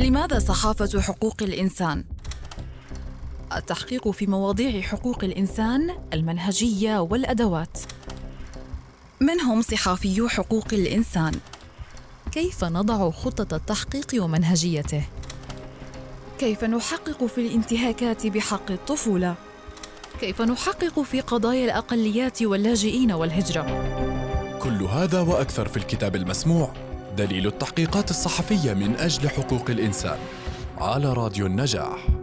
لماذا صحافة حقوق الإنسان؟ التحقيق في مواضيع حقوق الإنسان المنهجية والأدوات من هم صحافيو حقوق الإنسان؟ كيف نضع خطة التحقيق ومنهجيته؟ كيف نحقق في الانتهاكات بحق الطفولة؟ كيف نحقق في قضايا الأقليات واللاجئين والهجرة؟ كل هذا وأكثر في الكتاب المسموع دليل التحقيقات الصحفية من أجل حقوق الإنسان على راديو النجاح.